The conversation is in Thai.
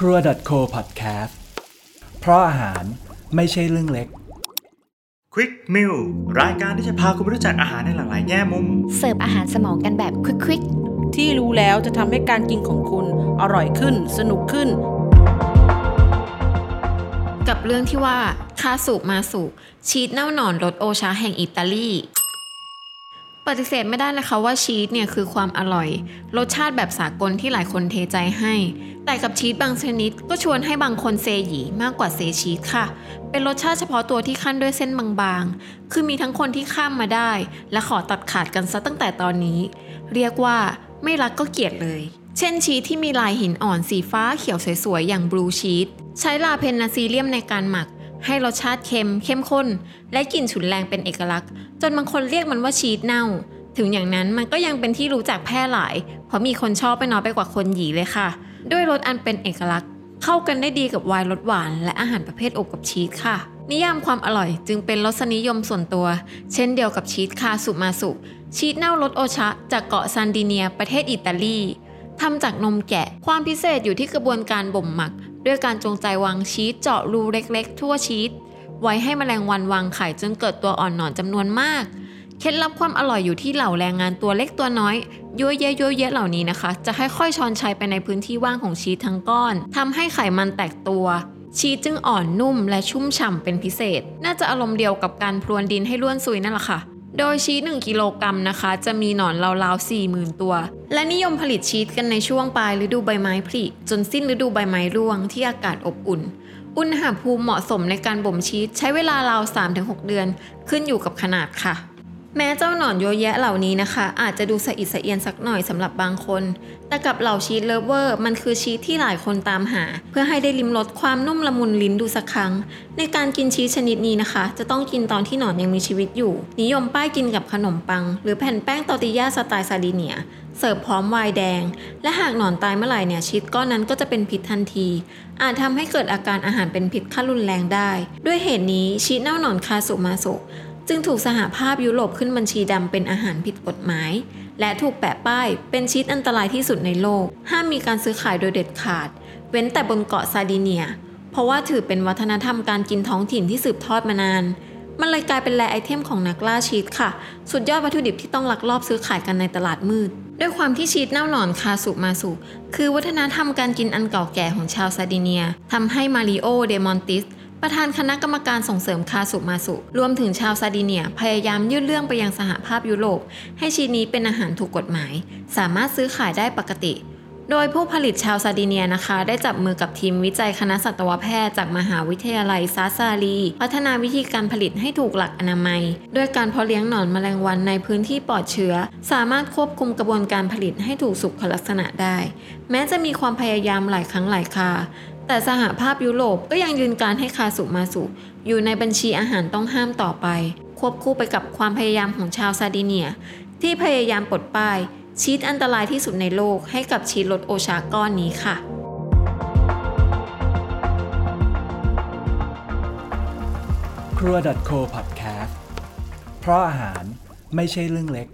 ครัว .co podcast เพราะอาหารไม่ใช่เรื่องเล็ก Quick Meal รายการที่จะพาคุณไปรู้จักอาหารในหลากหลายแง่มุม เสิร์ฟอาหารสมองกันแบบควิกที่รู้แล้วจะทำให้การกินของคุณอร่อยขึ้น สนุกขึ้นกับเรื่องที่ว่า คาสุมาสุชีสเน่าหนอนรสโอชาแห่งอิตาลี ปฏิเสธไม่ได้นะคะว่าชีสเนี่ยคือความอร่อย รสชาติแบบสากลที่หลายคนเทใจให้ แต่กับชีสบางชนิดก็ชวนให้บางคนเซหยีมากกว่าเซชีสค่ะ เป็นรสชาติเฉพาะตัวที่ขั้นด้วยเส้นบางๆ คือมีทั้งคนที่ข้ามมาได้ และขอตัดขาดกันซะตั้งแต่ตอนนี้ เรียกว่าไม่รักก็เกลียดเลย เช่นชีสที่มีลายหินอ่อนสีฟ้าเขียวสวยๆอย่างบลูชีสใช้ลาเพนนาซีเลียมในการหมัก ให้รสชาติเค็ม เข้มข้น และกลิ่นฉุนแรงเป็นเอกลักษณ์ จนบางคนเรียกมันว่าชีสเน่า ถึงอย่างนั้นมันก็ยังเป็นที่รู้จักแพร่หลาย เพราะมีคนชอบไปน้อยไปกว่าคนหยีเลยค่ะ ด้วยรสอันเป็นเอกลักษณ์ เข้ากันได้ดีกับไวน์รสหวาน และอาหารประเภทอบกับชีสค่ะนิยามความอร่อยจึงเป็นรสนิยมส่วนตัว เช่นเดียวกับชีสคาสุมาสุ ชีสเน่ารสโอชะ จากเกาะซานดิเนียประเทศอิตาลีทำจากนมแกะ ความพิเศษอยู่ที่กระบวนการบ่มหมัก ด้วยการจงใจวางชีสเจาะรูเล็กๆ ทั่วชีสไว้ให้แมลงวันวางไข่จนเกิดตัวอ่อนหนอนจำนวนมากเคล็ดลับความอร่อยอยู่ที่เหล่าแรงงานตัวเล็กตัวน้อยยั่วเยะยั่วเยะเหล่านี้นะคะ จะค่อยๆช้อนชัยไปในพื้นที่ว่างของชีสทั้งก้อนทำให้ไขมันแตกตัว ชีสจึงอ่อนนุ่มและชุ่มฉ่ำเป็นพิเศษ น่าจะอารมณ์เดียวกับการพรวนดินให้ร่วนซุยนั่นแหละค่ะ โดยชีส1กิโลกรัมนะคะ จะมีหนอนราวๆ40,000ตัว และนิยมผลิตชีสกันในช่วงปลายฤดูใบไม้ผลิจนสิ้นฤดูใบไม้ร่วงที่อากาศอบอุ่น อุณหภูมิเหมาะสมในการบ่มชีสใช้เวลาราว3-6 เดือน ขึ้นอยู่กับขนาดค่ะ แม้เจ้าหนอนยั้วเยี้ยเหล่านี้นะคะ อาจจะดูสะอิดสะเอียนสักหน่อยสำหรับบางคน แต่กับเหล่า cheese lover มันคือชีสที่หลายคนตามหา เพื่อให้ได้ลิ้มรสความนุ่มละมุนลิ้นดูสักครั้ง ในการกินชีสชนิดนี้นะคะ จะต้องกินตอนที่หนอนยังมีชีวิตอยู่ นิยมป้ายกินกับขนมปัง หรือแผ่นแป้งตอร์ติยาสไตล์ซาร์ดิเนียเสิร์ฟพร้อมไวน์แดง และหากหนอนตายเมื่อไหร่เนี่ยชีสก้อนนั้นก็จะเป็นพิษทันที อาจทำให้เกิดอาการอาหารเป็นพิษขั้นรุนแรงได้ ด้วยเหตุนี้ชีสเน่าหนอนคาสุมาสุ จึงถูกสหภาพยุโรปขึ้นบัญชีดำเป็นอาหารผิดกฎหมาย และถูกแปะป้ายเป็นชีสอันตรายที่สุดในโลก ห้ามมีการซื้อขายโดยเด็ดขาด เว้นแต่บนเกาะซาร์ดิเนีย เพราะว่าถือเป็นวัฒนธรรมการกินท้องถิ่นที่สืบทอดมานาน มันเลยกลายเป็น rare item ของนักล่าชีสค่ะ สุดยอดวัตถุดิบที่ต้องลักลอบซื้อขายกันในตลาดมืด ด้วยความที่ชีสเน่าหนอนคาสุมาสุคือวัฒนธรรมการกินอันเก่าแก่ของชาวซาร์ดิเนียทำให้มาริโอเดมอนติส ประธานคณะกรรมการส่งเสริมคาสุมาสุรวมถึงชาวซาดิเนียพยายามยื่นเรื่องไปยังสหภาพยุโรป ให้ชีสนี้เป็นอาหารถูกกฎหมาย สามารถซื้อขายได้ปกติ โดยผู้ผลิตชาวซาดิเนียนะคะ ได้จับมือกับทีมวิจัยคณะสัตวแพทย์จากมหาวิทยาลัยซาซารีพัฒนาวิธีการผลิตให้ถูกหลักอนามัย ด้วยการเพาะเลี้ยงหนอนแมลงวันในพื้นที่ปลอดเชื้อ สามารถควบคุมกระบวนการผลิตให้ถูกสุขลักษณะได้ แม้จะมีความพยายามหลายครั้งหลายคา แต่สหภาพยุโรปก็ยังยืนการให้คาสุมาสุ อยู่ในบัญชีอาหารต้องห้ามต่อไป ควบคู่ไปกับความพยายามของชาวซาดิเนีย ที่พยายามปลดป้าย ชีสอันตรายที่สุดในโลกให้กับชีสรสโอชาก้อนนี้ค่ะ ครัว .co podcast เพราะอาหารไม่ใช่เรื่องเล็ก